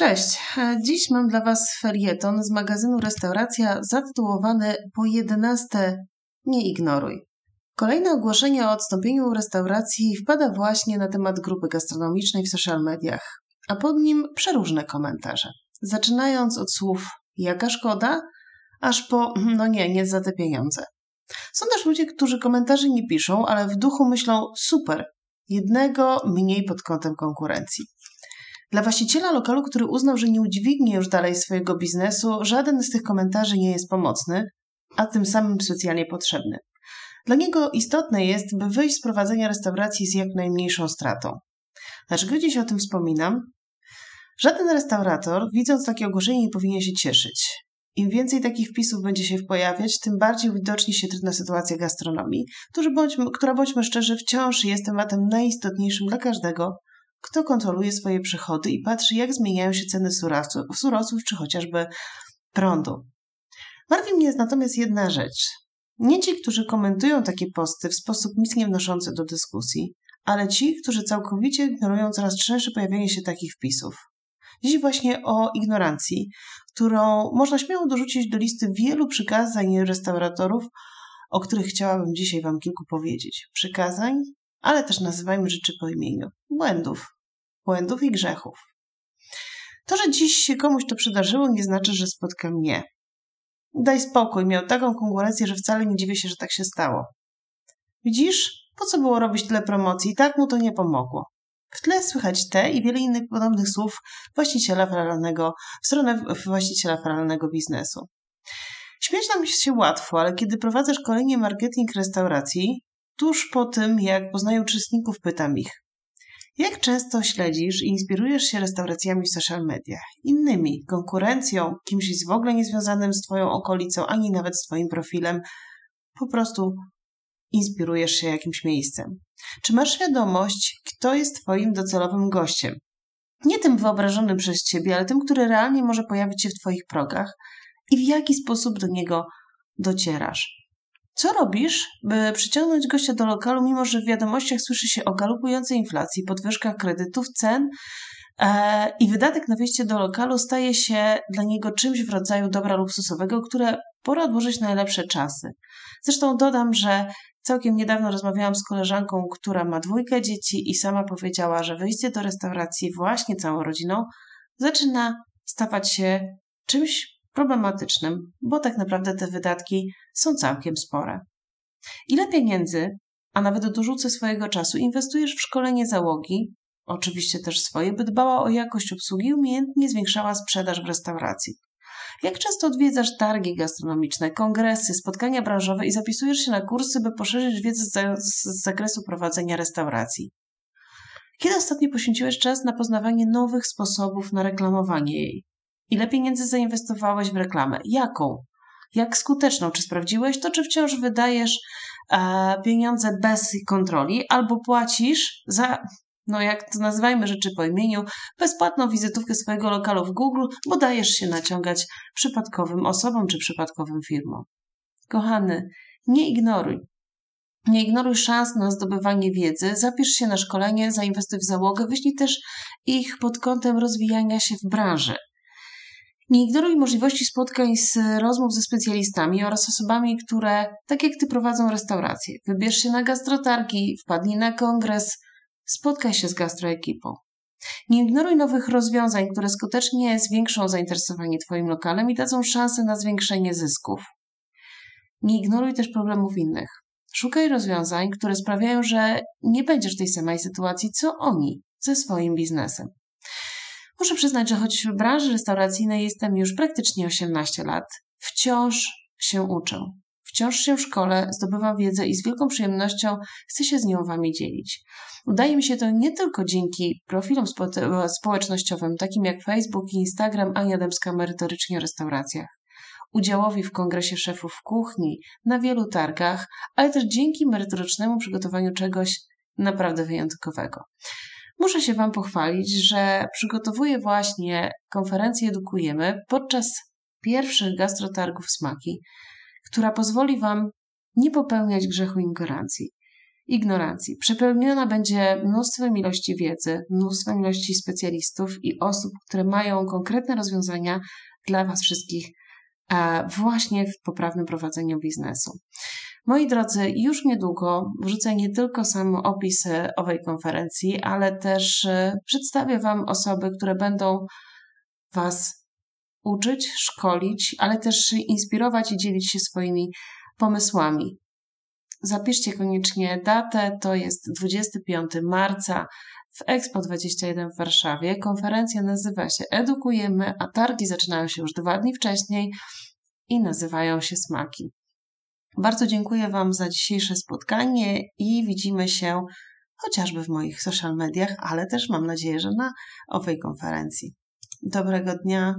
Cześć, dziś mam dla Was felieton z magazynu Restauracja zatytułowany Po 11 Nie ignoruj. Kolejne ogłoszenie o odstąpieniu restauracji wpada właśnie na temat grupy gastronomicznej w social mediach, a pod nim przeróżne komentarze. Zaczynając od słów jaka szkoda, aż po no nie, nie za te pieniądze. Są też ludzie, którzy komentarzy nie piszą, ale w duchu myślą super, jednego mniej pod kątem konkurencji. Dla właściciela lokalu, który uznał, że nie udźwignie już dalej swojego biznesu, żaden z tych komentarzy nie jest pomocny, a tym samym specjalnie potrzebny. Dla niego istotne jest, by wyjść z prowadzenia restauracji z jak najmniejszą stratą. Dlaczego dziś o tym wspominam? Żaden restaurator, widząc takie ogłoszenie, nie powinien się cieszyć. Im więcej takich wpisów będzie się pojawiać, tym bardziej uwidocznie się trudna sytuacja gastronomii, która bądźmy szczerzy wciąż jest tematem najistotniejszym dla każdego, kto kontroluje swoje przychody i patrzy, jak zmieniają się ceny surowców, surowców czy chociażby prądu. Martwi mnie jest natomiast jedna rzecz. Nie ci, którzy komentują takie posty w sposób nic nie wnoszący do dyskusji, ale ci, którzy całkowicie ignorują coraz częstsze pojawianie się takich wpisów. Dziś właśnie o ignorancji, którą można śmiało dorzucić do listy wielu przykazań restauratorów, o których chciałabym dzisiaj Wam kilku powiedzieć. Przykazań, ale też nazywajmy rzeczy po imieniu. Błędów. Błędów i grzechów. To, że dziś się komuś to przydarzyło, nie znaczy, że spotka mnie. Daj spokój, miał taką konkurencję, że wcale nie dziwię się, że tak się stało. Widzisz? Po co było robić tyle promocji? I tak mu to nie pomogło. W tle słychać te i wiele innych podobnych słów właściciela feralnego, w stronę właściciela feralnego biznesu. Śmiać nam się łatwo, ale kiedy prowadzę szkolenie marketing restauracji, tuż po tym, jak poznaję uczestników, pytam ich, jak często śledzisz i inspirujesz się restauracjami w social mediach, innymi, konkurencją, kimś z w ogóle niezwiązanym z Twoją okolicą, ani nawet z Twoim profilem? Po prostu inspirujesz się jakimś miejscem. Czy masz świadomość, kto jest Twoim docelowym gościem? Nie tym wyobrażonym przez Ciebie, ale tym, który realnie może pojawić się w Twoich progach i w jaki sposób do niego docierasz. Co robisz, by przyciągnąć gościa do lokalu, mimo że w wiadomościach słyszy się o galopującej inflacji, podwyżkach kredytów, cen e, i wydatek na wyjście do lokalu staje się dla niego czymś w rodzaju dobra luksusowego, które pora odłożyć na najlepsze czasy. Zresztą dodam, że całkiem niedawno rozmawiałam z koleżanką, która ma dwójkę dzieci i sama powiedziała, że wyjście do restauracji właśnie całą rodziną zaczyna stawać się czymś problematycznym, bo tak naprawdę te wydatki są całkiem spore. Ile pieniędzy, a nawet dorzucę swojego czasu, inwestujesz w szkolenie załogi, oczywiście też swoje, by dbała o jakość obsługi i umiejętnie zwiększała sprzedaż w restauracji? Jak często odwiedzasz targi gastronomiczne, kongresy, spotkania branżowe i zapisujesz się na kursy, by poszerzyć wiedzę z zakresu prowadzenia restauracji? Kiedy ostatnio poświęciłeś czas na poznawanie nowych sposobów na reklamowanie jej? Ile pieniędzy zainwestowałeś w reklamę? Jaką? Jak skuteczną? Czy sprawdziłeś to, czy wciąż wydajesz e, pieniądze bez kontroli, albo płacisz za, no jak to nazywajmy rzeczy po imieniu, bezpłatną wizytówkę swojego lokalu w Google, bo dajesz się naciągać przypadkowym osobom czy przypadkowym firmom. Kochany, nie ignoruj. Nie ignoruj szans na zdobywanie wiedzy, zapisz się na szkolenie, zainwestuj w załogę, wyślij też ich pod kątem rozwijania się w branży. Nie ignoruj możliwości spotkań z rozmów ze specjalistami oraz osobami, które, tak jak ty, prowadzą restauracje. Wybierz się na gastrotargi, wpadnij na kongres, spotkaj się z gastroekipą. Nie ignoruj nowych rozwiązań, które skutecznie zwiększą zainteresowanie Twoim lokalem i dadzą szansę na zwiększenie zysków. Nie ignoruj też problemów innych. Szukaj rozwiązań, które sprawiają, że nie będziesz w tej samej sytuacji co oni ze swoim biznesem. Muszę przyznać, że choć w branży restauracyjnej jestem już praktycznie 18 lat, wciąż się uczę. Wciąż się w szkole, zdobywam wiedzę i z wielką przyjemnością chcę się z nią Wami dzielić. Udaje mi się to nie tylko dzięki profilom spo- społecznościowym, takim jak Facebook i Instagram Ania Dębska Merytorycznie o restauracjach, udziałowi w Kongresie Szefów Kuchni, na wielu targach, ale też dzięki merytorycznemu przygotowaniu czegoś naprawdę wyjątkowego. Muszę się Wam pochwalić, że przygotowuję właśnie konferencję Edukujemy podczas pierwszych gastrotargów smaki, która pozwoli Wam nie popełniać grzechu ignorancji. ignorancji. Przepełniona będzie mnóstwem ilości wiedzy, mnóstwem ilości specjalistów i osób, które mają konkretne rozwiązania dla Was wszystkich właśnie w poprawnym prowadzeniu biznesu. Moi drodzy, już niedługo wrzucę nie tylko sam opis e, owej konferencji, ale też e, przedstawię Wam osoby, które będą Was uczyć, szkolić, ale też inspirować i dzielić się swoimi pomysłami. Zapiszcie koniecznie datę, to jest 25 marca w Expo 21 w Warszawie. Konferencja nazywa się Edukujemy, a targi zaczynają się już dwa dni wcześniej i nazywają się Smaki. Bardzo dziękuję Wam za dzisiejsze spotkanie i widzimy się chociażby w moich social mediach, ale też mam nadzieję, że na owej konferencji. Dobrego dnia,